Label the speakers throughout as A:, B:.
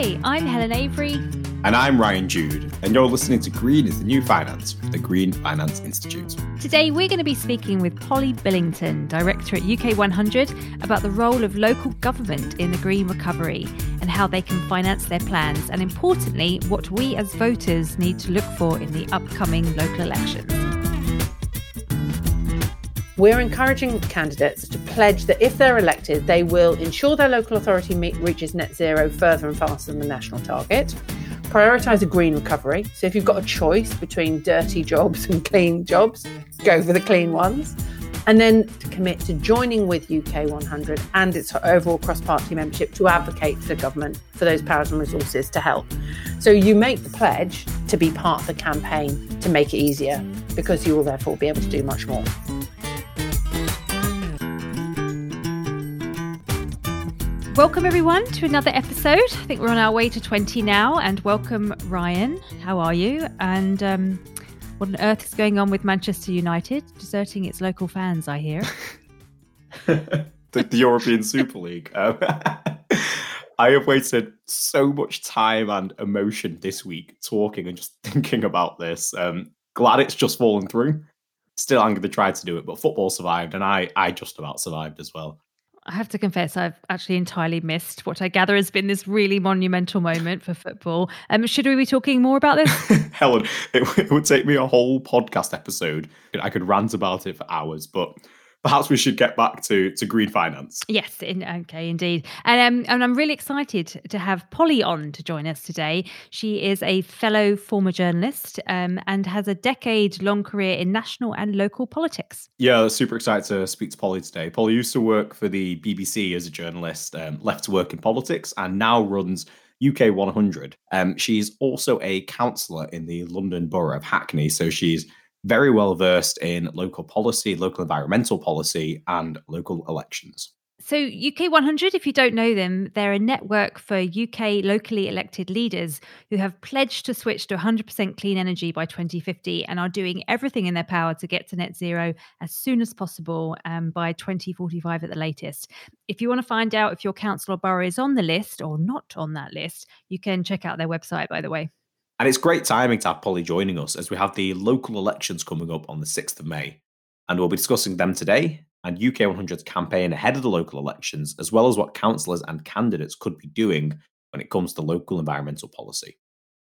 A: Hi, I'm Helen Avery.
B: And I'm Ryan Jude, and you're listening to Green is the New Finance from the Green Finance Institute.
A: Today, we're going to be speaking with Polly Billington, Director at UK 100, about the role of local government in the green recovery and how they can finance their plans, and importantly, what we as voters need to look for in the upcoming local elections.
C: We're encouraging candidates to pledge that if they're elected, they will ensure their local authority meet, reaches net zero further and faster than the national target, prioritise a green recovery. So if you've got a choice between dirty jobs and clean jobs, go for the clean ones. And then to commit to joining with UK 100 and its overall cross party membership to advocate to the government for those powers and resources to help. So you make the pledge to be part of the campaign to make it easier because you will therefore be able to do much more.
A: Welcome, everyone, to another episode. I think we're on our way to 20 now. And welcome, Ryan. How are you? And um, what on earth is going on with Manchester United deserting its local fans, I hear?
B: the, the, European Super League. Um, I have wasted so much time and emotion this week talking and just thinking about this. Um, glad it's just fallen through. Still, I'm going to try to do it, but football survived, and I, I just about survived as well.
A: I have to confess, I've actually entirely missed what I gather has been this really monumental moment for football. Um, should we be talking more about this?
B: Helen, it, it, would take me a whole podcast episode. I could rant about it for hours, but perhaps we should get back to to green finance.
A: Yes, in, okay, indeed, and um, and I'm really excited to have Polly on to join us today. She is a fellow former journalist um, and has a decade long career in national and local politics.
B: Yeah, super excited to speak to Polly today. Polly used to work for the BBC as a journalist, um, left to work in politics, and now runs. UK 100. Um, she's also a councillor in the London Borough of Hackney, so she's very well versed in local policy, local environmental policy, and local elections.
A: So, UK 100, if you don't know them, they're a network for UK locally elected leaders who have pledged to switch to 100% clean energy by 2050 and are doing everything in their power to get to net zero as soon as possible um, by 2045 at the latest. If you want to find out if your council or borough is on the list or not on that list, you can check out their website, by the way.
B: And it's great timing to have Polly joining us as we have the local elections coming up on the 6th of May. And we'll be discussing them today and UK 100's campaign ahead of the local elections, as well as what councillors and candidates could be doing when it comes to local environmental policy.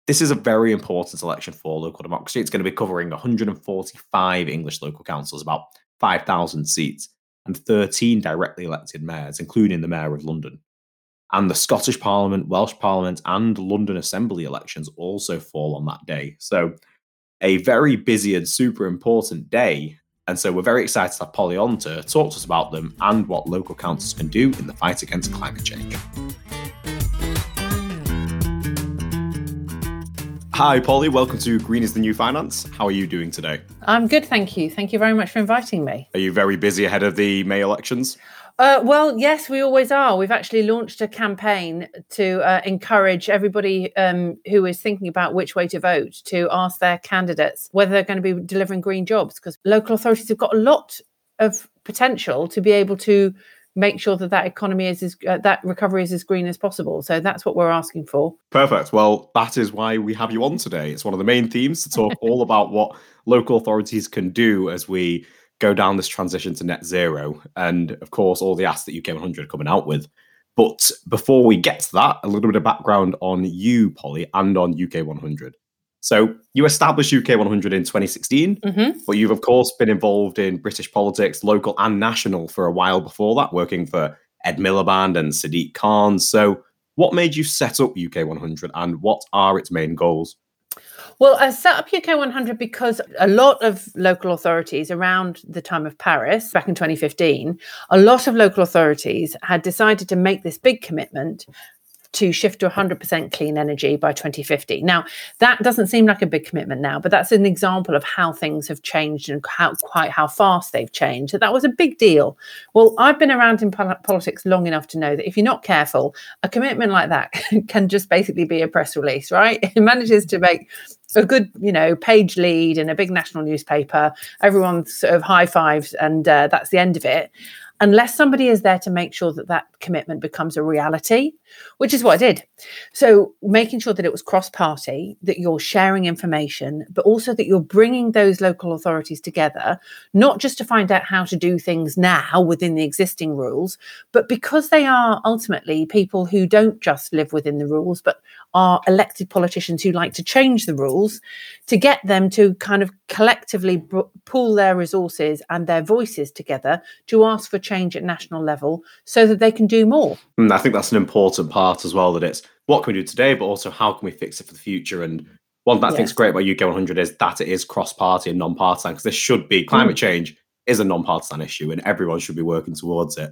B: This is a very important election for local democracy. It's going to be covering 145 English local councils, about 5,000 seats, and 13 directly elected mayors, including the Mayor of London. And the Scottish Parliament, Welsh Parliament, and London Assembly elections also fall on that day. So, a very busy and super important day. And so, we're very excited to have Polly on to talk to us about them and what local councils can do in the fight against climate change. Hi, Polly. Welcome to Green is the New Finance. How are you doing today?
C: I'm good, thank you. Thank you very much for inviting me.
B: Are you very busy ahead of the May elections?
C: Uh, well, yes, we always are. We've actually launched a campaign to uh, encourage everybody um, who is thinking about which way to vote to ask their candidates whether they're going to be delivering green jobs because local authorities have got a lot of potential to be able to make sure that that economy is as, uh, that recovery is as green as possible. So that's what we're asking for.
B: Perfect. Well, that is why we have you on today. It's one of the main themes to talk all about what local authorities can do as we go down this transition to net zero, and of course, all the asks that UK 100 are coming out with. But before we get to that, a little bit of background on you, Polly, and on UK 100. So you established UK 100 in 2016, mm-hmm. but you've of course been involved in British politics, local and national, for a while before that, working for Ed Miliband and Sadiq Khan. So, what made you set up UK 100, and what are its main goals?
C: Well, I set up UK 100 because a lot of local authorities around the time of Paris, back in 2015, a lot of local authorities had decided to make this big commitment to shift to 100% clean energy by 2050. Now, that doesn't seem like a big commitment now, but that's an example of how things have changed and how quite how fast they've changed. That was a big deal. Well, I've been around in politics long enough to know that if you're not careful, a commitment like that can just basically be a press release, right? It manages to make a good, you know, page lead in a big national newspaper. Everyone sort of high fives, and uh, that's the end of it unless somebody is there to make sure that that commitment becomes a reality, which is what I did. So, making sure that it was cross party, that you're sharing information, but also that you're bringing those local authorities together, not just to find out how to do things now within the existing rules, but because they are ultimately people who don't just live within the rules, but are elected politicians who like to change the rules to get them to kind of collectively b- pool their resources and their voices together to ask for change at national level so that they can do more.
B: And I think that's an important part as well that it's what can we do today, but also how can we fix it for the future? And one that I think is great about UK 100 is that it is cross party and non partisan because this should be climate mm. change is a non partisan issue and everyone should be working towards it.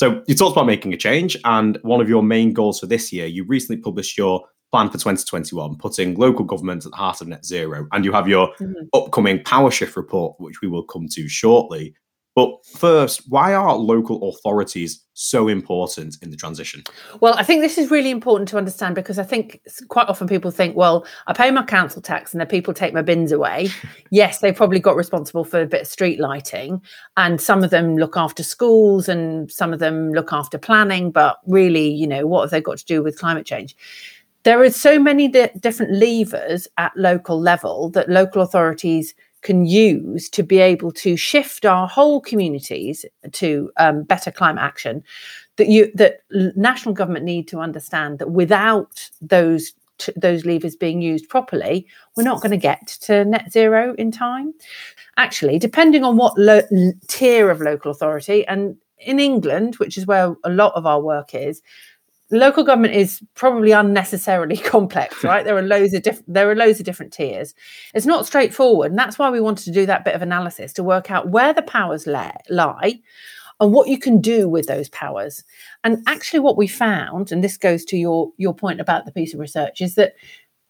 B: So you talked about making a change, and one of your main goals for this year, you recently published your plan for 2021, putting local government at the heart of net zero, and you have your mm-hmm. upcoming power shift report, which we will come to shortly. But first, why are local authorities so important in the transition?
C: Well, I think this is really important to understand because I think quite often people think, well, I pay my council tax and the people take my bins away. yes, they've probably got responsible for a bit of street lighting, and some of them look after schools and some of them look after planning, but really, you know, what have they got to do with climate change? There are so many di- different levers at local level that local authorities can use to be able to shift our whole communities to um, better climate action that you that national government need to understand that without those t- those levers being used properly we're not going to get to net zero in time. Actually depending on what lo- tier of local authority and in england which is where a lot of our work is local government is probably unnecessarily complex right? There are loads of different there are loads of different tiers. It's not straightforward and that's why we wanted to do that bit of analysis to work out where the powers lie and what you can do with those powers. And actually what we found and this goes to your your point about the piece of research is that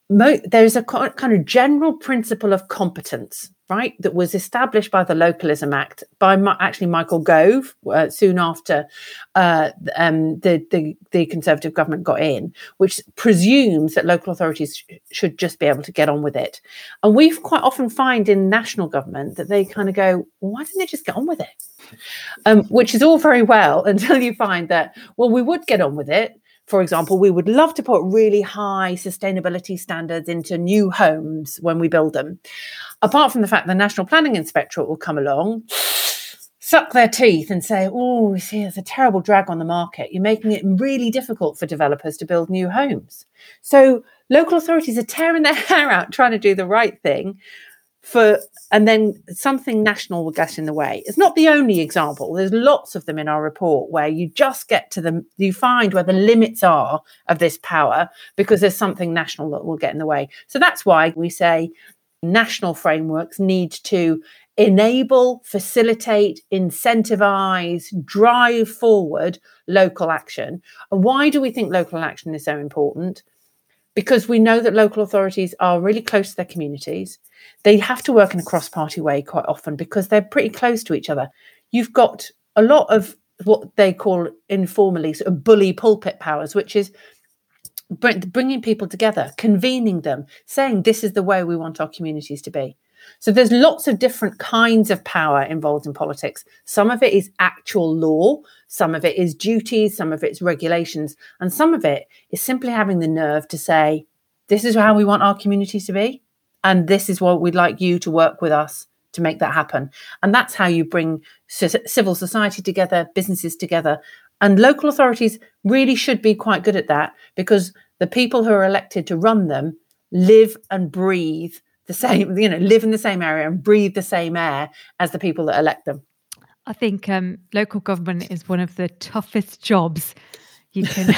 C: mo- there's a kind of general principle of competence right, that was established by the Localism Act by actually Michael Gove uh, soon after uh, um, the, the, the Conservative government got in, which presumes that local authorities sh- should just be able to get on with it. And we quite often find in national government that they kind of go, well, why didn't they just get on with it? Um, which is all very well until you find that, well, we would get on with it for example, we would love to put really high sustainability standards into new homes when we build them. Apart from the fact the National Planning Inspectorate will come along, suck their teeth and say, oh, you see, there's a terrible drag on the market. You're making it really difficult for developers to build new homes. So local authorities are tearing their hair out trying to do the right thing for and then something national will get in the way. It's not the only example. There's lots of them in our report where you just get to them, you find where the limits are of this power because there's something national that will get in the way. So that's why we say national frameworks need to enable, facilitate, incentivize, drive forward local action. And why do we think local action is so important? Because we know that local authorities are really close to their communities they have to work in a cross party way quite often because they're pretty close to each other. You've got a lot of what they call informally sort of bully pulpit powers, which is bringing people together, convening them, saying this is the way we want our communities to be. So there's lots of different kinds of power involved in politics. Some of it is actual law, some of it is duties, some of it's regulations, and some of it is simply having the nerve to say, this is how we want our communities to be. And this is what we'd like you to work with us to make that happen. And that's how you bring civil society together, businesses together. And local authorities really should be quite good at that because the people who are elected to run them live and breathe the same, you know, live in the same area and breathe the same air as the people that elect them.
A: I think um, local government is one of the toughest jobs you can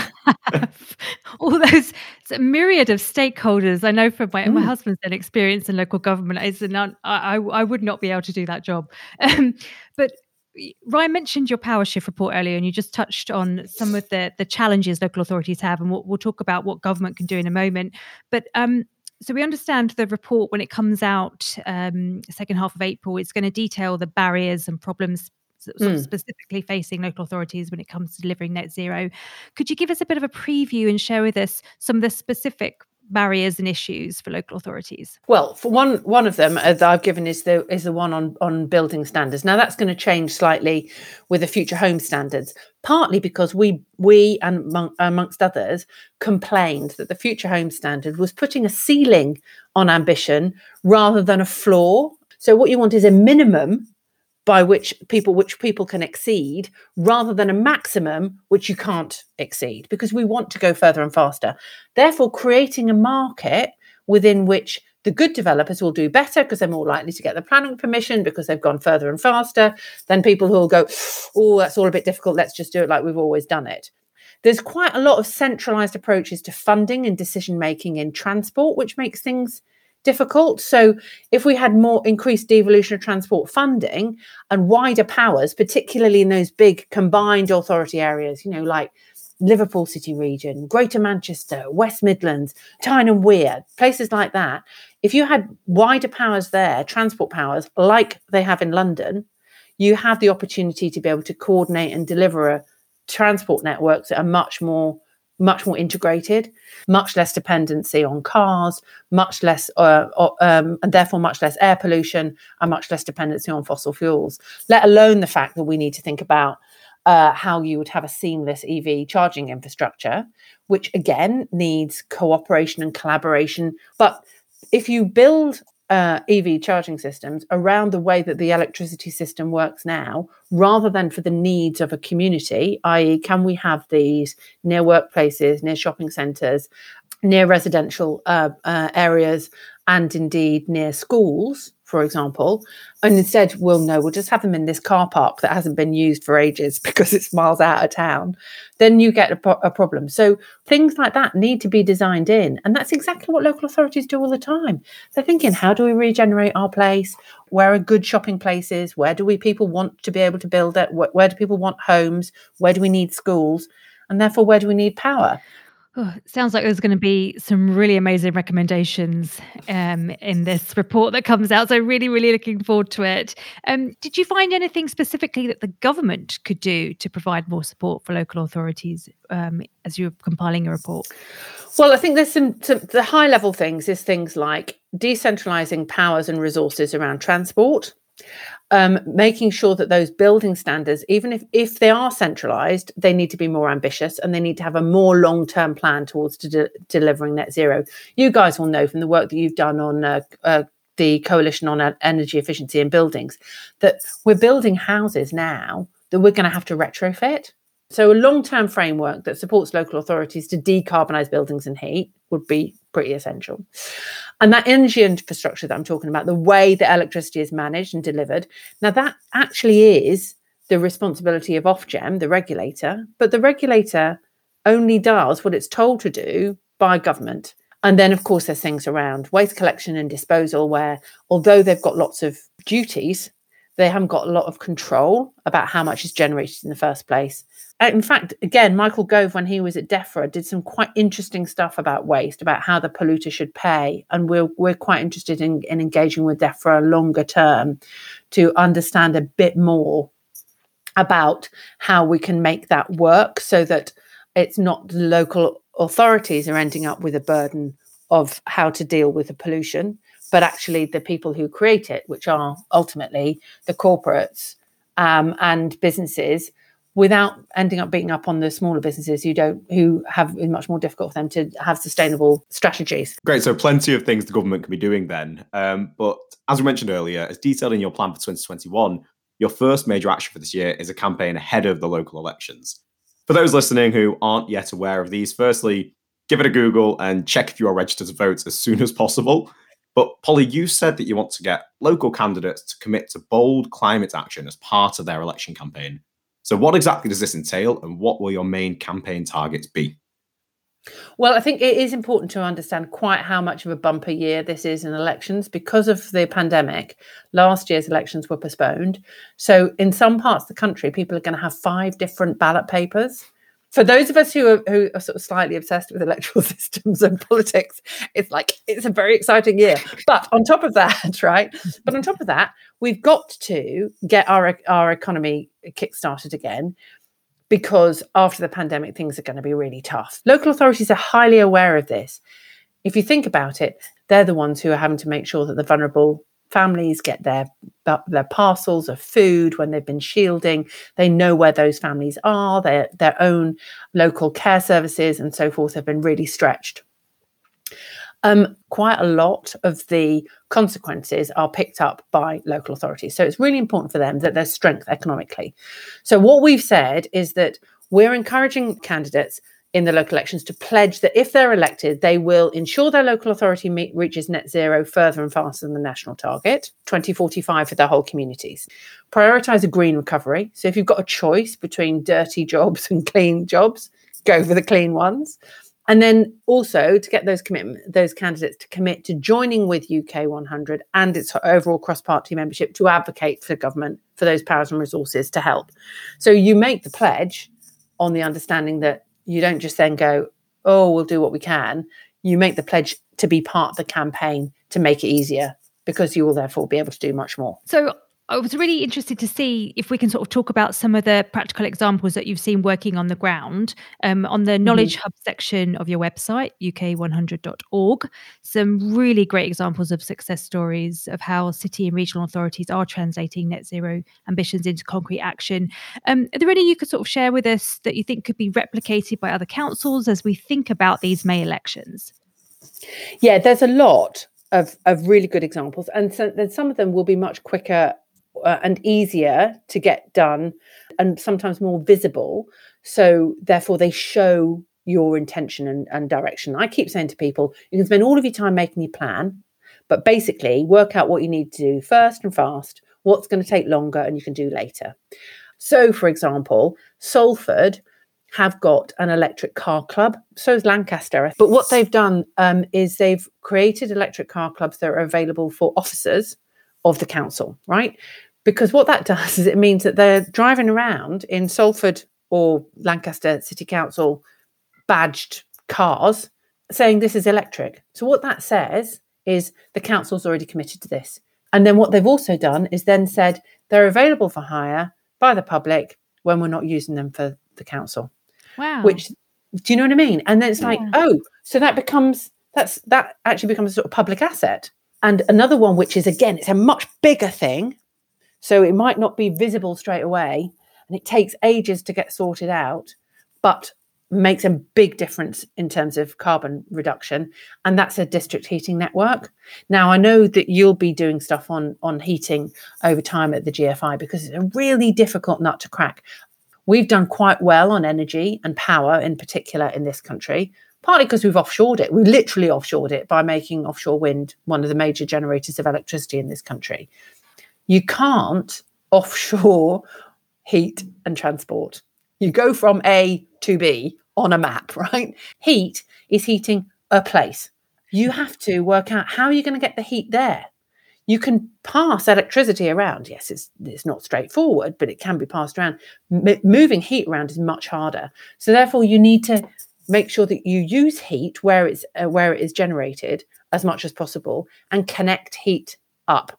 A: have all those myriad of stakeholders. I know from my, mm. my husband's an experience in local government, is not, I, I would not be able to do that job. Um, but Ryan mentioned your power shift report earlier, and you just touched on some of the the challenges local authorities have, and we'll, we'll talk about what government can do in a moment. But um, so we understand the report when it comes out um, second half of April. It's going to detail the barriers and problems mm. specifically facing local authorities when it comes to delivering net zero. Could you give us a bit of a preview and share with us some of the specific barriers and issues for local authorities?
C: Well, for one one of them uh, that I've given is the is the one on on building standards. Now that's going to change slightly with the future home standards, partly because we we and among, amongst others complained that the future home standard was putting a ceiling on ambition rather than a floor. So what you want is a minimum by which people which people can exceed rather than a maximum which you can't exceed because we want to go further and faster. Therefore creating a market within which the good developers will do better because they're more likely to get the planning permission because they've gone further and faster than people who will go oh that's all a bit difficult let's just do it like we've always done it. There's quite a lot of centralized approaches to funding and decision making in transport which makes things difficult. So if we had more increased devolution of transport funding and wider powers, particularly in those big combined authority areas, you know, like Liverpool City region, Greater Manchester, West Midlands, Tyne and Wear, places like that. If you had wider powers there, transport powers like they have in London, you have the opportunity to be able to coordinate and deliver a transport networks that are much more much more integrated, much less dependency on cars, much less, uh, um, and therefore much less air pollution and much less dependency on fossil fuels. Let alone the fact that we need to think about uh, how you would have a seamless EV charging infrastructure, which again needs cooperation and collaboration. But if you build uh, EV charging systems around the way that the electricity system works now, rather than for the needs of a community, i.e., can we have these near workplaces, near shopping centres, near residential uh, uh, areas, and indeed near schools? For example, and instead we'll know we'll just have them in this car park that hasn't been used for ages because it's miles out of town, then you get a, pro- a, problem. So things like that need to be designed in. And that's exactly what local authorities do all the time. They're thinking, how do we regenerate our place? Where are good shopping places? Where do we people want to be able to build it? Where, where do people want homes? Where do we need schools? And therefore, where do we need power?
A: Oh, sounds like there's going to be some really amazing recommendations um, in this report that comes out. So, really, really looking forward to it. Um, did you find anything specifically that the government could do to provide more support for local authorities um, as you're compiling your report?
C: Well, I think there's some, some the high level things is things like decentralizing powers and resources around transport um, making sure that those building standards, even if, if they are centralized, they need to be more ambitious and they need to have a more long term plan towards de- delivering net zero. You guys will know from the work that you've done on uh, uh, the Coalition on Energy Efficiency in Buildings that we're building houses now that we're going to have to retrofit. So, a long term framework that supports local authorities to decarbonise buildings and heat would be pretty essential. And that energy infrastructure that I'm talking about, the way that electricity is managed and delivered, now that actually is the responsibility of Ofgem, the regulator, but the regulator only does what it's told to do by government. And then, of course, there's things around waste collection and disposal where, although they've got lots of duties, they haven't got a lot of control about how much is generated in the first place. Uh, in fact, again, Michael Gove, when he was at DEFRA, did some quite interesting stuff about waste, about how the polluter should pay. And we're, we're quite interested in, in engaging with DEFRA longer term to understand a bit more about how we can make that work so that it's not local authorities are ending up with a burden of how to deal with the pollution, but actually the people who create it, which are ultimately the corporates um, and businesses without ending up beating up on the smaller businesses who don't who have it's much more difficult for them to have sustainable strategies.
B: Great so plenty of things the government can be doing then. Um, but as we mentioned earlier as detailed in your plan for 2021 your first major action for this year is a campaign ahead of the local elections. For those listening who aren't yet aware of these firstly give it a google and check if you are registered to vote as soon as possible but polly you said that you want to get local candidates to commit to bold climate action as part of their election campaign so, what exactly does this entail, and what will your main campaign targets be?
C: Well, I think it is important to understand quite how much of a bumper year this is in elections because of the pandemic. Last year's elections were postponed. So, in some parts of the country, people are going to have five different ballot papers for those of us who are, who are sort of slightly obsessed with electoral systems and politics, it's like it's a very exciting year. But on top of that, right? But on top of that, we've got to get our our economy kickstarted again because after the pandemic, things are going to be really tough. Local authorities are highly aware of this. if you think about it, they're the ones who are having to make sure that the vulnerable families get their their parcels of food when they've been shielding they know where those families are their their own local care services and so forth have been really stretched um, quite a lot of the consequences are picked up by local authorities. So it's really important for them that there's strength economically. So what we've said is that we're encouraging candidates in the local elections to pledge that if they're elected, they will ensure their local authority meet, reaches net zero further and faster than the national target, 2045 for their whole communities. Prioritize a green recovery. So if you've got a choice between dirty jobs and clean jobs, go for the clean ones. And then also to get those commitment, those candidates to commit to joining with UK 100 and its overall cross-party membership to advocate for government for those powers and resources to help. So you make the pledge on the understanding that you don't just then go, oh, we'll do what we can. You make the pledge to be part of the campaign to make it easier because you will therefore be able to do much more.
A: So I was really interested to see if we can sort of talk about some of the practical examples that you've seen working on the ground. Um, on the Knowledge mm-hmm. Hub section of your website, uk100.org, some really great examples of success stories of how city and regional authorities are translating net zero ambitions into concrete action. Um, are there any you could sort of share with us that you think could be replicated by other councils as we think about these May elections?
C: Yeah, there's a lot of, of really good examples, and so, then some of them will be much quicker uh, and easier to get done and sometimes more visible. So, therefore, they show your intention and, and direction. I keep saying to people, you can spend all of your time making your plan, but basically work out what you need to do first and fast, what's going to take longer and you can do later. So, for example, Salford have got an electric car club. So is Lancaster. But what they've done um, is they've created electric car clubs that are available for officers of the council, right? Because what that does is it means that they're driving around in Salford or Lancaster City Council badged cars saying this is electric. So what that says is the council's already committed to this. And then what they've also done is then said they're available for hire by the public when we're not using them for the council.
A: Wow.
C: Which do you know what I mean? And then it's yeah. like, oh, so that becomes that's that actually becomes a sort of public asset. And another one, which is again, it's a much bigger thing. So it might not be visible straight away and it takes ages to get sorted out, but makes a big difference in terms of carbon reduction and that's a district heating network now i know that you'll be doing stuff on on heating over time at the gfi because it's a really difficult nut to crack we've done quite well on energy and power in particular in this country partly because we've offshored it. We literally offshored it by making offshore wind one of the major generators of electricity in this country. You can't offshore heat and transport. You go from A to B on a map, right? Heat is heating a place. You have to work out how you're going to get the heat there. You can pass electricity around. Yes, it's it's not straightforward, but it can be passed around. M- moving heat around is much harder. So therefore, you need to make sure that you use heat where it's uh, where it is generated as much as possible and connect heat up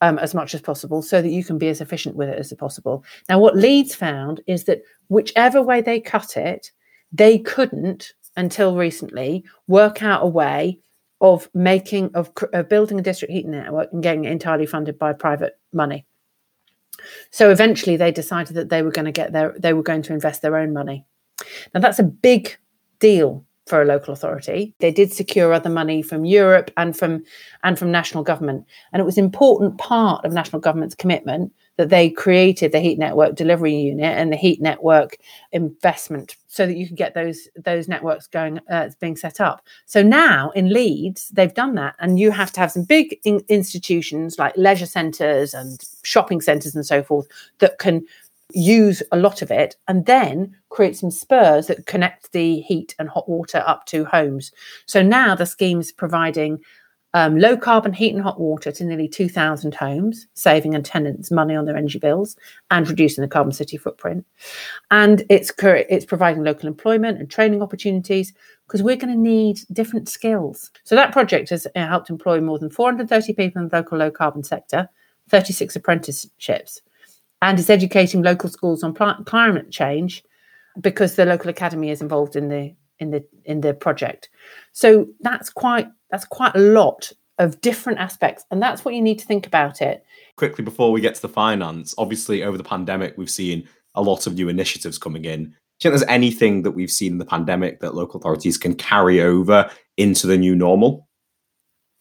C: um, as much as possible so that you can be as efficient with it as possible. Now what leeds found is that whichever way they cut it they couldn't until recently work out a way of making of, of building a district heating network and getting it entirely funded by private money. So eventually they decided that they were going to get their they were going to invest their own money. Now that's a big deal for a local authority. They did secure other money from Europe and from and from national government. And it was an important part of national government's commitment that they created the heat network delivery unit and the heat network investment so that you can get those those networks going uh, being set up. So now in Leeds they've done that and you have to have some big in- institutions like leisure centres and shopping centres and so forth that can use a lot of it and then create some spurs that connect the heat and hot water up to homes. So now the scheme's providing um, low carbon heat and hot water to nearly 2,000 homes, saving tenants money on their energy bills and reducing the carbon city footprint. And it's it's providing local employment and training opportunities because we're going to need different skills. So that project has uh, helped employ more than 430 people in the local low carbon sector, 36 apprenticeships, and is educating local schools on pl- climate change because the local academy is involved in the in the in the project. So that's quite that's quite a lot of different aspects, and that's what you need to think about it.
B: Quickly before we get to the finance, obviously over the pandemic we've seen a lot of new initiatives coming in. Do you think there's anything that we've seen in the pandemic that local authorities can carry over into the new normal?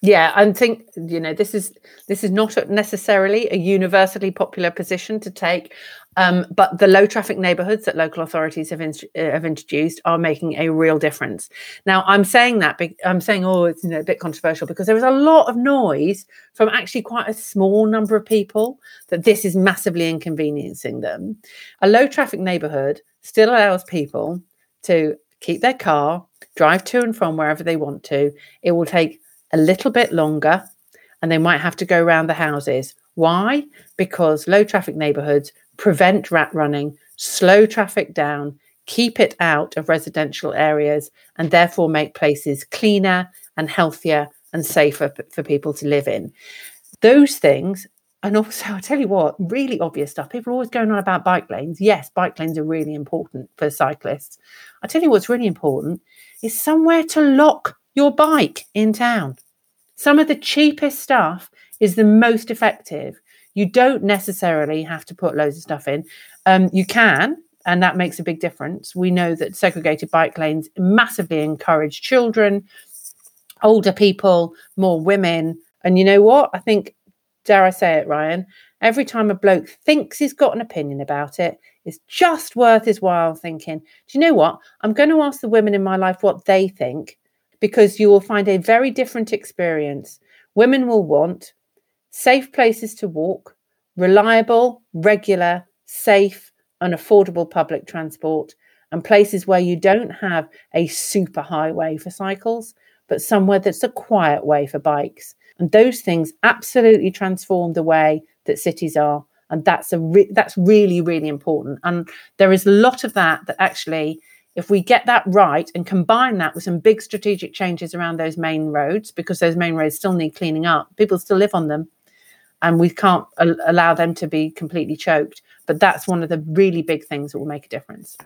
C: Yeah, I think you know this is this is not necessarily a universally popular position to take, um, but the low traffic neighbourhoods that local authorities have in, uh, have introduced are making a real difference. Now, I'm saying that I'm saying oh, it's you know, a bit controversial because there is a lot of noise from actually quite a small number of people that this is massively inconveniencing them. A low traffic neighbourhood still allows people to keep their car, drive to and from wherever they want to. It will take a little bit longer and they might have to go around the houses. Why? Because low traffic neighborhoods prevent rat running, slow traffic down, keep it out of residential areas, and therefore make places cleaner and healthier and safer for people to live in. Those things, and also I'll tell you what, really obvious stuff. People are always going on about bike lanes. Yes, bike lanes are really important for cyclists. I tell you what's really important is somewhere to lock your bike in town. Some of the cheapest stuff is the most effective. You don't necessarily have to put loads of stuff in. Um, you can, and that makes a big difference. We know that segregated bike lanes massively encourage children, older people, more women. And you know what? I think, dare I say it, Ryan, every time a bloke thinks he's got an opinion about it, it's just worth his while thinking, do you know what? I'm going to ask the women in my life what they think because you will find a very different experience. Women will want safe places to walk, reliable, regular, safe, and affordable public transport, and places where you don't have a super highway for cycles, but somewhere that's a quiet way for bikes. And those things absolutely transform the way that cities are. And that's a re- that's really really important. And there is a lot of that that actually if we get that right and combine that with some big strategic changes around those main roads, because those main roads still need cleaning up, people still live on them, and we can't a- allow them to be completely choked. But that's one of the really big things that will make a difference.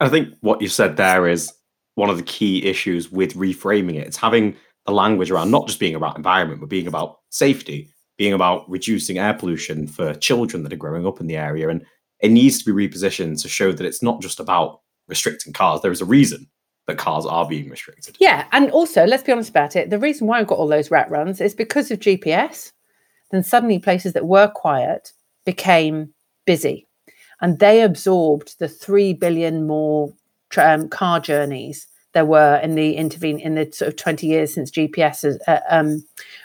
B: I think what you said there is one of the key issues with reframing it. It's having the language around not just being about environment, but being about safety, being about reducing air pollution for children that are growing up in the area. And it needs to be repositioned to show that it's not just about restricting cars. There is a reason that cars are being restricted.
C: Yeah, and also let's be honest about it. The reason why I've got all those rat runs is because of GPS. Then suddenly places that were quiet became busy, and they absorbed the three billion more um, car journeys there were in the intervene in the sort of 20 years since GPS has uh, um,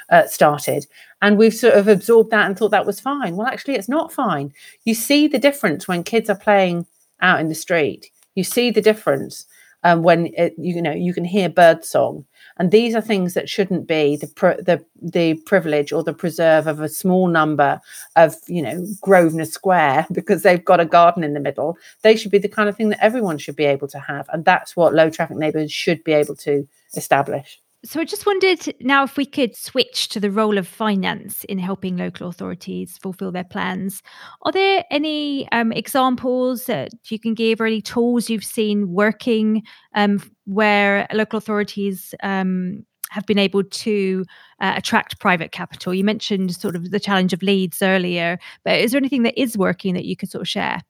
C: uh, started. And we've sort of absorbed that and thought that was fine. Well, actually, it's not fine. You see the difference when kids are playing out in the street. You see the difference um, when it, you know you can hear bird song, and these are things that shouldn't be the the the privilege or the preserve of a small number of you know Grosvenor Square because they've got a garden in the middle. They should be the kind of thing that everyone should be able to have, and that's what low traffic neighbourhoods should be able to establish.
A: So I just wondered now if we could switch to the role of finance in helping local authorities fulfill their plans. Are there any um, examples that you can give or any tools you've seen working um, where local authorities um, have been able to uh, attract private capital? You mentioned sort of the challenge of Leeds earlier, but is there anything that is working that you could sort of share?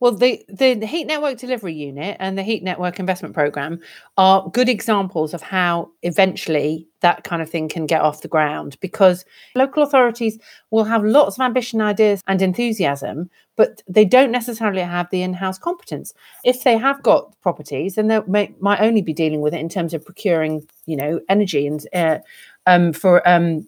C: Well, the, the Heat Network Delivery Unit and the Heat Network Investment Program are good examples of how eventually that kind of thing can get off the ground because local authorities will have lots of ambition, ideas, and enthusiasm, but they don't necessarily have the in house competence. If they have got properties, then they may, might only be dealing with it in terms of procuring, you know, energy and uh, um, for um,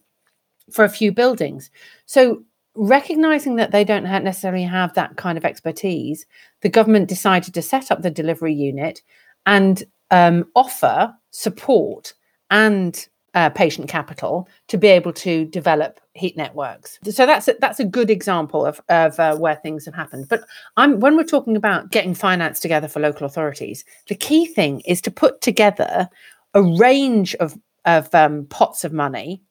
C: for a few buildings. So recognizing that they don't necessarily have that kind of expertise, the government decided to set up the delivery unit and um, offer support and uh, patient capital to be able to develop heat networks. So that's a, that's a good example of, of uh, where things have happened. But I'm, when we're talking about getting finance together for local authorities, the key thing is to put together a range of of um, pots of money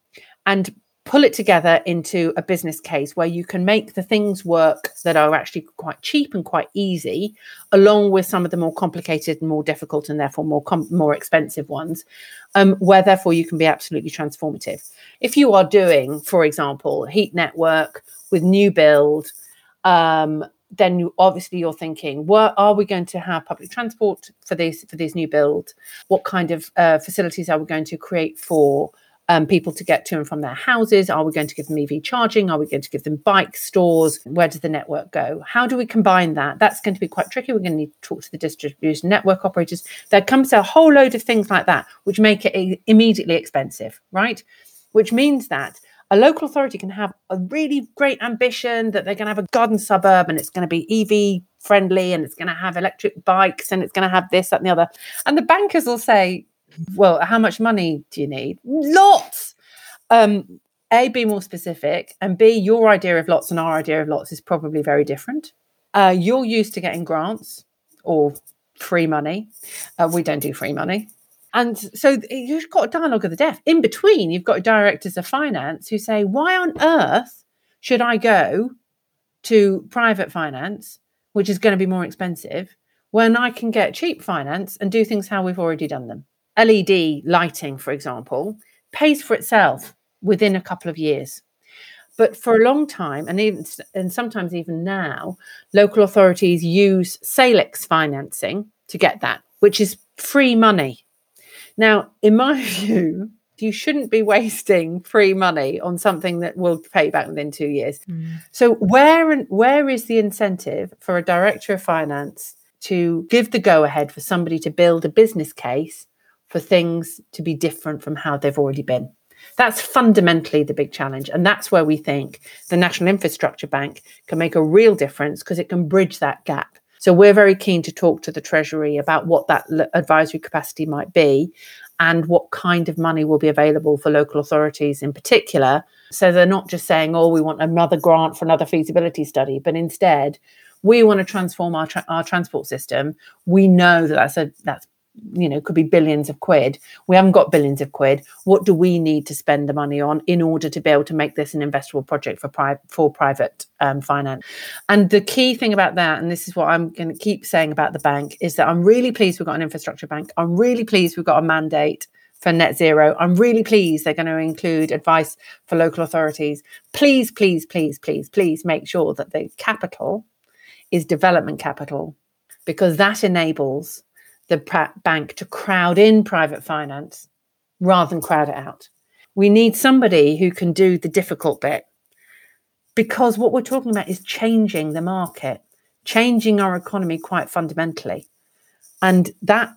C: and pull it together into a business case where you can make the things work that are actually quite cheap and quite easy, along with some of the more complicated and more difficult and therefore more com- more expensive ones, um, where therefore you can be absolutely transformative. If you are doing, for example, heat network with new build, um, then you, obviously you're thinking, what are we going to have public transport for this for this new build? What kind of uh, facilities are we going to create for um, people to get to and from their houses? Are we going to give them EV charging? Are we going to give them bike stores? Where does the network go? How do we combine that? That's going to be quite tricky. We're going to need to talk to the distribution network operators. There comes a whole load of things like that, which make it immediately expensive, right? Which means that a local authority can have a really great ambition that they're going to have a garden suburb and it's going to be EV friendly and it's going to have electric bikes and it's going to have this, that, and the other. And the bankers will say, well, how much money do you need? Lots. Um, a, be more specific, and B, your idea of lots and our idea of lots is probably very different. Uh, you're used to getting grants or free money. Uh, we don't do free money. And so you've got a dialogue of the deaf. In between, you've got directors of finance who say, why on earth should I go to private finance, which is going to be more expensive, when I can get cheap finance and do things how we've already done them? LED lighting, for example, pays for itself within a couple of years. But for a long time, and even and sometimes even now, local authorities use Salix financing to get that, which is free money. Now, in my view, you shouldn't be wasting free money on something that will pay back within two years. Mm. So where and where is the incentive for a director of finance to give the go ahead for somebody to build a business case for things to be different from how they've already been. That's fundamentally the big challenge. And that's where we think the National Infrastructure Bank can make a real difference because it can bridge that gap. So we're very keen to talk to the Treasury about what that advisory capacity might be and what kind of money will be available for local authorities in particular. So they're not just saying, oh, we want another grant for another feasibility study, but instead, we want to transform our, tra- our transport system. We know that that's a that's you know could be billions of quid we haven't got billions of quid what do we need to spend the money on in order to be able to make this an investable project for private for private um, finance and the key thing about that and this is what i'm going to keep saying about the bank is that i'm really pleased we've got an infrastructure bank i'm really pleased we've got a mandate for net zero. I'm really pleased they're going to include advice for local authorities. Please, please, please, please, please make sure that the capital is development capital because that enables the bank to crowd in private finance rather than crowd it out. We need somebody who can do the difficult bit because what we're talking about is changing the market, changing our economy quite fundamentally. And that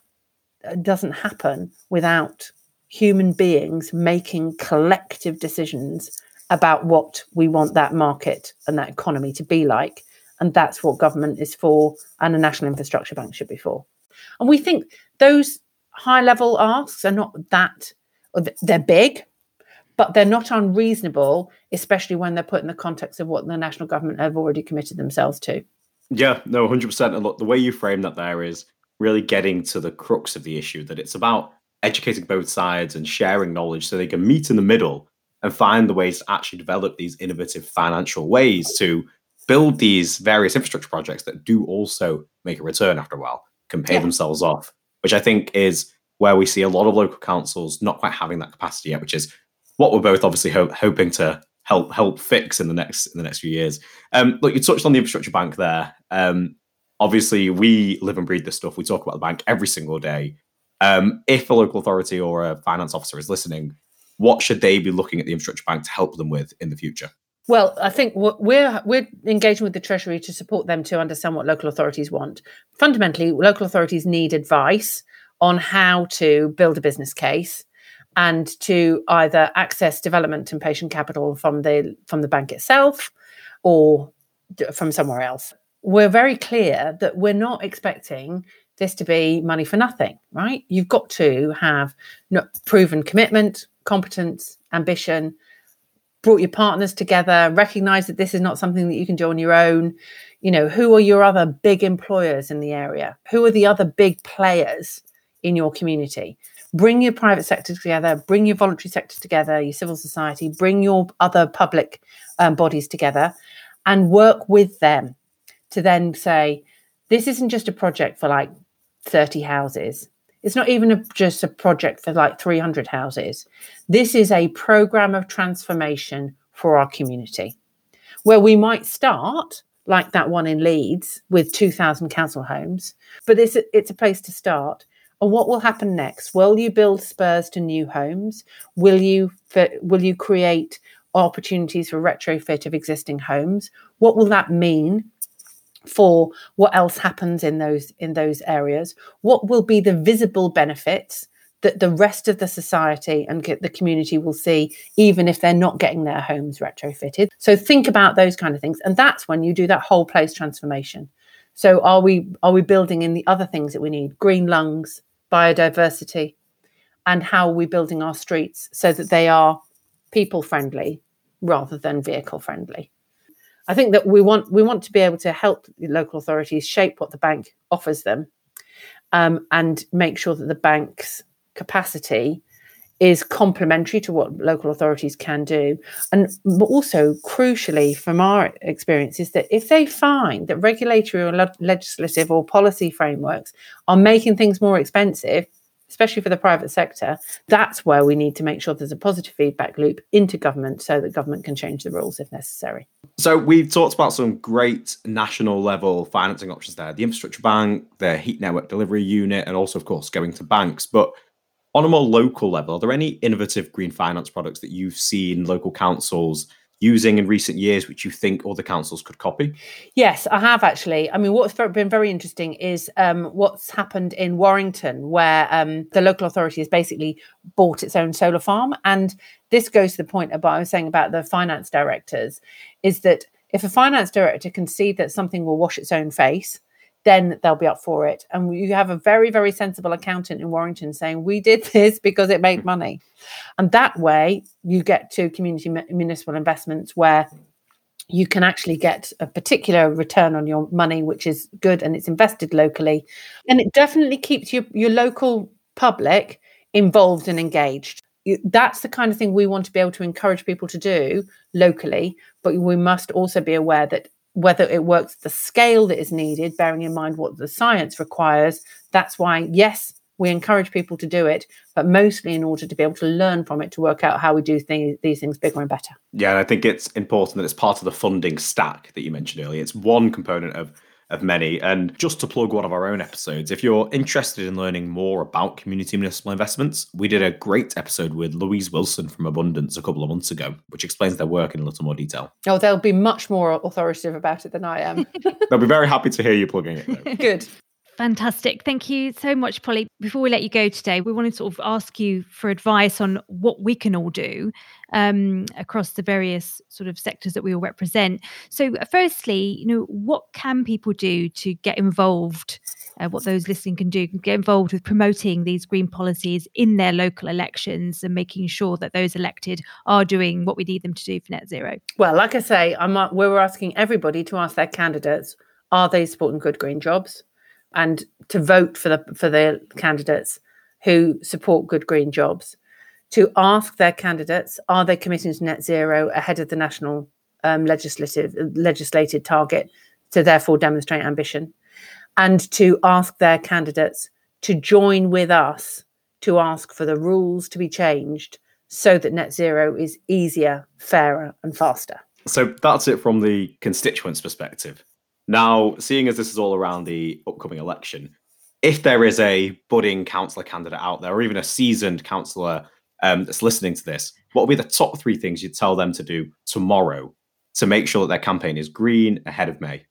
C: uh, doesn't happen without human beings making collective decisions about what we want that market and that economy to be like. And that's what government is for, and a national infrastructure bank should be for. And we think those high level asks are not that, they're big, but they're not unreasonable, especially when they're put in the context of what the national government have already committed themselves to.
B: Yeah, no, 100%. And look, the way you frame that there is really getting to the crux of the issue that it's about educating both sides and sharing knowledge so they can meet in the middle and find the ways to actually develop these innovative financial ways to build these various infrastructure projects that do also make a return after a while can pay yeah. themselves off, which I think is where we see a lot of local councils not quite having that capacity yet, which is what we're both obviously ho- hoping to help help fix in the next in the next few years. Um, look, you touched on the infrastructure bank there. Um, obviously, we live and breathe this stuff. We talk about the bank every single day. Um, if a local authority or a finance officer is listening, what should they be looking at the infrastructure bank to help them with in the future?
C: Well, I think we're we're engaging with the Treasury to support them to understand what local authorities want. Fundamentally, local authorities need advice on how to build a business case and to either access development and patient capital from the from the bank itself or from somewhere else. We're very clear that we're not expecting this to be money for nothing, right? You've got to have proven commitment, competence, ambition, brought your partners together, recognize that this is not something that you can do on your own. You know, who are your other big employers in the area? Who are the other big players in your community. Bring your private sector together, bring your voluntary sector together, your civil society, bring your other public um, bodies together and work with them to then say, this isn't just a project for like 30 houses. It's not even a, just a project for like 300 houses. This is a program of transformation for our community where we might start like that one in Leeds with 2,000 council homes, but it's a, it's a place to start. And what will happen next? Will you build spurs to new homes? Will you will you create opportunities for retrofit of existing homes? What will that mean for what else happens in those in those areas? What will be the visible benefits that the rest of the society and the community will see, even if they're not getting their homes retrofitted. So think about those kind of things, and that's when you do that whole place transformation. So are we are we building in the other things that we need? Green lungs, biodiversity, and how are we building our streets so that they are people friendly rather than vehicle friendly. I think that we want we want to be able to help local authorities shape what the bank offers them, um, and make sure that the bank's capacity is complementary to what local authorities can do. And but also, crucially, from our experience, is that if they find that regulatory or le- legislative or policy frameworks are making things more expensive, especially for the private sector, that's where we need to make sure there's a positive feedback loop into government so that government can change the rules if necessary.
B: So we've talked about some great national level financing options there the infrastructure bank, the heat network delivery unit, and also, of course, going to banks. But on a more local level, are there any innovative green finance products that you've seen local councils using in recent years, which you think other councils could copy?
C: Yes, I have actually. I mean, what's been very interesting is um, what's happened in Warrington, where um, the local authority has basically bought its own solar farm. And this goes to the point about I was saying about the finance directors, is that if a finance director can see that something will wash its own face, then they'll be up for it. And you have a very, very sensible accountant in Warrington saying, We did this because it made money. And that way, you get to community municipal investments where you can actually get a particular return on your money, which is good and it's invested locally. And it definitely keeps your, your local public involved and engaged. That's the kind of thing we want to be able to encourage people to do locally, but we must also be aware that whether it works the scale that is needed, bearing in mind what the science requires. That's why, yes, we encourage people to do it, but mostly in order to be able to learn from it to work out how we do th- these things bigger and better.
B: Yeah, and I think it's important that it's part of the funding stack that you mentioned earlier. It's one component of of many. And just to plug one of our own episodes, if you're interested in learning more about community municipal investments, we did a great episode with Louise Wilson from Abundance a couple of months ago, which explains their work in a little more detail.
C: Oh, they'll be much more authoritative about it than I am.
B: they'll be very happy to hear you plugging it.
C: Good.
A: Fantastic. Thank you so much, Polly. Before we let you go today, we want to sort of ask you for advice on what we can all do um, across the various sort of sectors that we all represent. So, uh, firstly, you know, what can people do to get involved? Uh, what those listening can do, get involved with promoting these green policies in their local elections and making sure that those elected are doing what we need them to do for net zero.
C: Well, like I say, I'm, we're asking everybody to ask their candidates: Are they supporting good green jobs? And to vote for the for the candidates who support good green jobs to ask their candidates are they committing to net zero ahead of the national um, legislative legislated target to therefore demonstrate ambition? And to ask their candidates to join with us to ask for the rules to be changed so that net zero is easier fairer and faster.
B: So that's it from the constituents perspective now, seeing as this is all around the upcoming election, if there is a budding councillor candidate out there, or even a seasoned councillor um, that's listening to this, what would be the top three things you'd tell them to do tomorrow to make sure that their campaign is green ahead of May?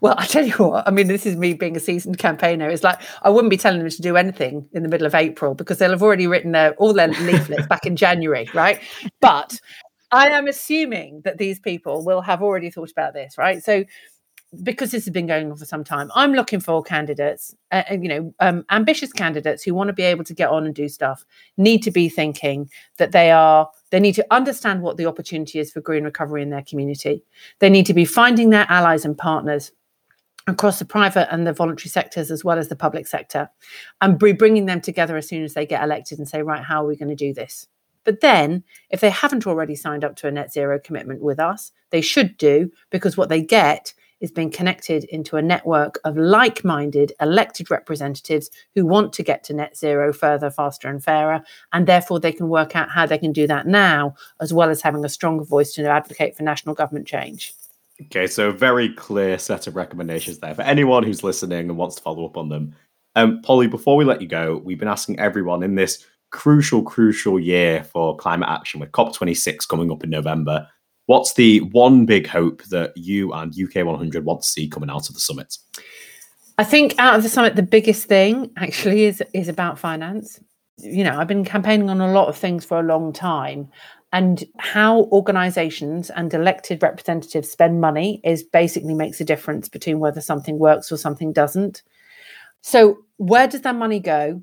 C: Well, I tell you what, I mean, this is me being a seasoned campaigner. It's like I wouldn't be telling them to do anything in the middle of April because they'll have already written their, all their leaflets back in January, right? But I am assuming that these people will have already thought about this, right? So because this has been going on for some time, I'm looking for candidates, uh, you know, um, ambitious candidates who want to be able to get on and do stuff, need to be thinking that they are, they need to understand what the opportunity is for green recovery in their community. They need to be finding their allies and partners across the private and the voluntary sectors as well as the public sector and be bringing them together as soon as they get elected and say right how are we going to do this but then if they haven't already signed up to a net zero commitment with us they should do because what they get is being connected into a network of like-minded elected representatives who want to get to net zero further faster and fairer and therefore they can work out how they can do that now as well as having a stronger voice to advocate for national government change
B: Okay, so a very clear set of recommendations there for anyone who's listening and wants to follow up on them. Um, Polly, before we let you go, we've been asking everyone in this crucial, crucial year for climate action with COP26 coming up in November. What's the one big hope that you and UK 100 want to see coming out of the summit?
C: I think out of the summit, the biggest thing actually is is about finance. You know, I've been campaigning on a lot of things for a long time, and how organizations and elected representatives spend money is basically makes a difference between whether something works or something doesn't so where does that money go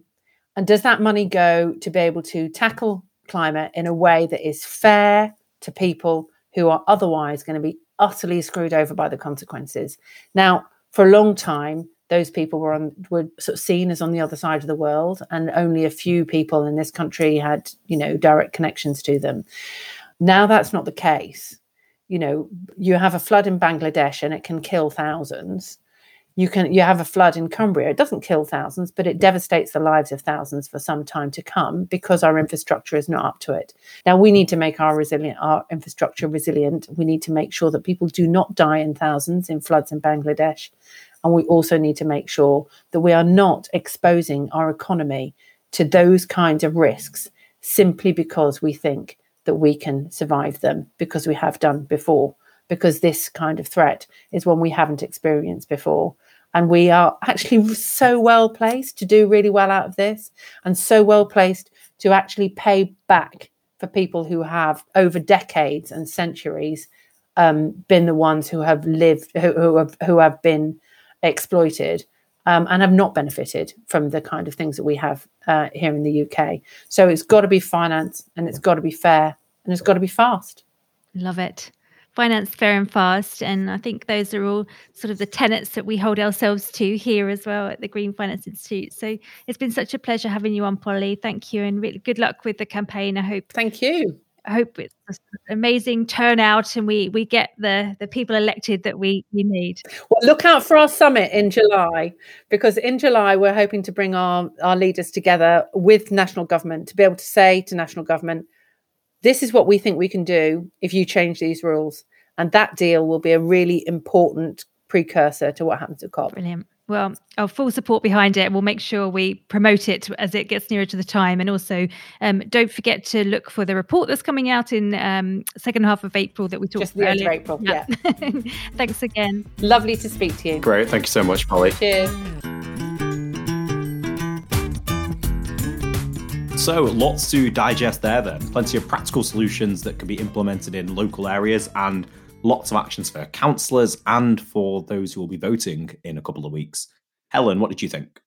C: and does that money go to be able to tackle climate in a way that is fair to people who are otherwise going to be utterly screwed over by the consequences. Now for a long time those people were on were sort of seen as on the other side of the world and only a few people in this country had you know direct connections to them. Now that's not the case. You know you have a flood in bangladesh and it can kill thousands you can you have a flood in cumbria. It doesn't kill thousands but it mm. devastates the lives of thousands for some time to come because our infrastructure is not up to it. Now we need to make our resilient our infrastructure resilient. We need to make sure that people do not die in thousands in floods in bangladesh. And we also need to make sure that we are not exposing our economy to those kinds of risks simply because we think that we can survive them because we have done before. Because this kind of threat is one we haven't experienced before. And we are actually so well placed to do really well out of this and so well placed to actually pay back for people who have over decades and centuries um, been the ones who have lived, who, who have, who have been exploited um, and have not benefited from the kind of things that we have uh, here in the UK. So it's got to be finance and it's got to be fair and it's got to be fast.
A: Love it. Finance fair and fast. And I think those are all sort of the tenets that we hold ourselves to here as well at the Green Finance Institute. So it's been such a pleasure having you on, Polly. Thank you. And really good luck with the campaign. I hope.
C: Thank you.
A: I hope it's amazing turnout and we we get the the people elected that we we need.
C: Well, look out for our summit in July because in July we're hoping to bring our our leaders together with national government to be able to say to national government, this is what we think we can do if you change these rules, and that deal will be a really important precursor to what happens at COP.
A: Brilliant. Well, our full support behind it. We'll make sure we promote it as it gets nearer to the time. And also, um, don't forget to look for the report that's coming out in um, second half of April that we talked
C: Just the
A: about.
C: End of April, yeah. yeah.
A: Thanks again.
C: Lovely to speak to you.
B: Great. Thank you so much, Polly.
C: Cheers.
B: So, lots to digest there then. Plenty of practical solutions that can be implemented in local areas and lots of actions for councillors and for those who will be voting in a couple of weeks. Helen, what did you think?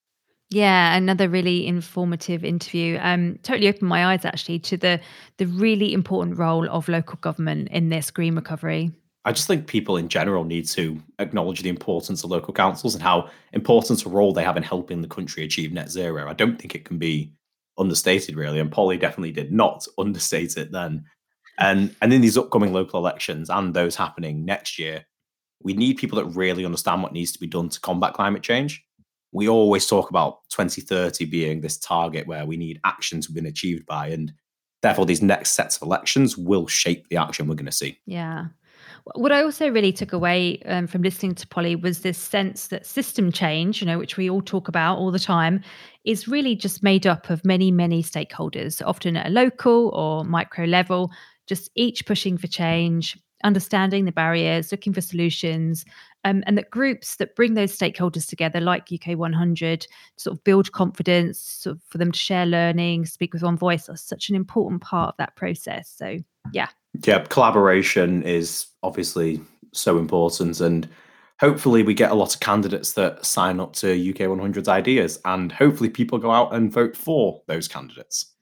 A: Yeah, another really informative interview. Um, totally opened my eyes actually to the the really important role of local government in this green recovery.
B: I just think people in general need to acknowledge the importance of local councils and how important a role they have in helping the country achieve net zero. I don't think it can be understated really, and Polly definitely did not understate it then. And and in these upcoming local elections and those happening next year, we need people that really understand what needs to be done to combat climate change. We always talk about 2030 being this target where we need action to be achieved by, and therefore these next sets of elections will shape the action we're going to see.
A: Yeah. What I also really took away um, from listening to Polly was this sense that system change, you know, which we all talk about all the time, is really just made up of many, many stakeholders, often at a local or micro level, just each pushing for change, understanding the barriers, looking for solutions, um, and that groups that bring those stakeholders together, like UK 100, sort of build confidence, sort of for them to share learning, speak with one voice, are such an important part of that process. So, yeah.
B: Yeah, collaboration is obviously so important. And hopefully, we get a lot of candidates that sign up to UK 100's ideas, and hopefully, people go out and vote for those candidates.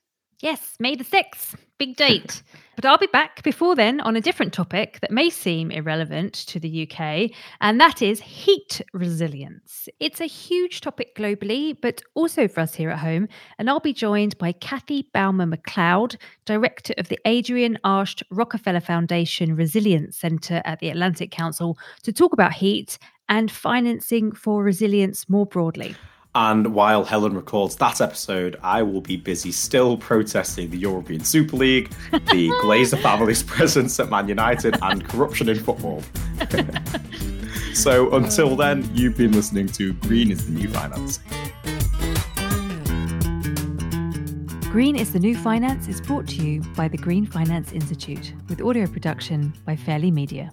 A: Yes, May the 6th, big date. But I'll be back before then on a different topic that may seem irrelevant to the UK, and that is heat resilience. It's a huge topic globally, but also for us here at home. And I'll be joined by Kathy Baughman McLeod, Director of the Adrienne Arsht Rockefeller Foundation Resilience Centre at the Atlantic Council, to talk about heat and financing for resilience more broadly.
B: And while Helen records that episode, I will be busy still protesting the European Super League, the Glazer family's presence at Man United, and corruption in football. so until then, you've been listening to Green is the New Finance.
A: Green is the New Finance is brought to you by the Green Finance Institute with audio production by Fairly Media.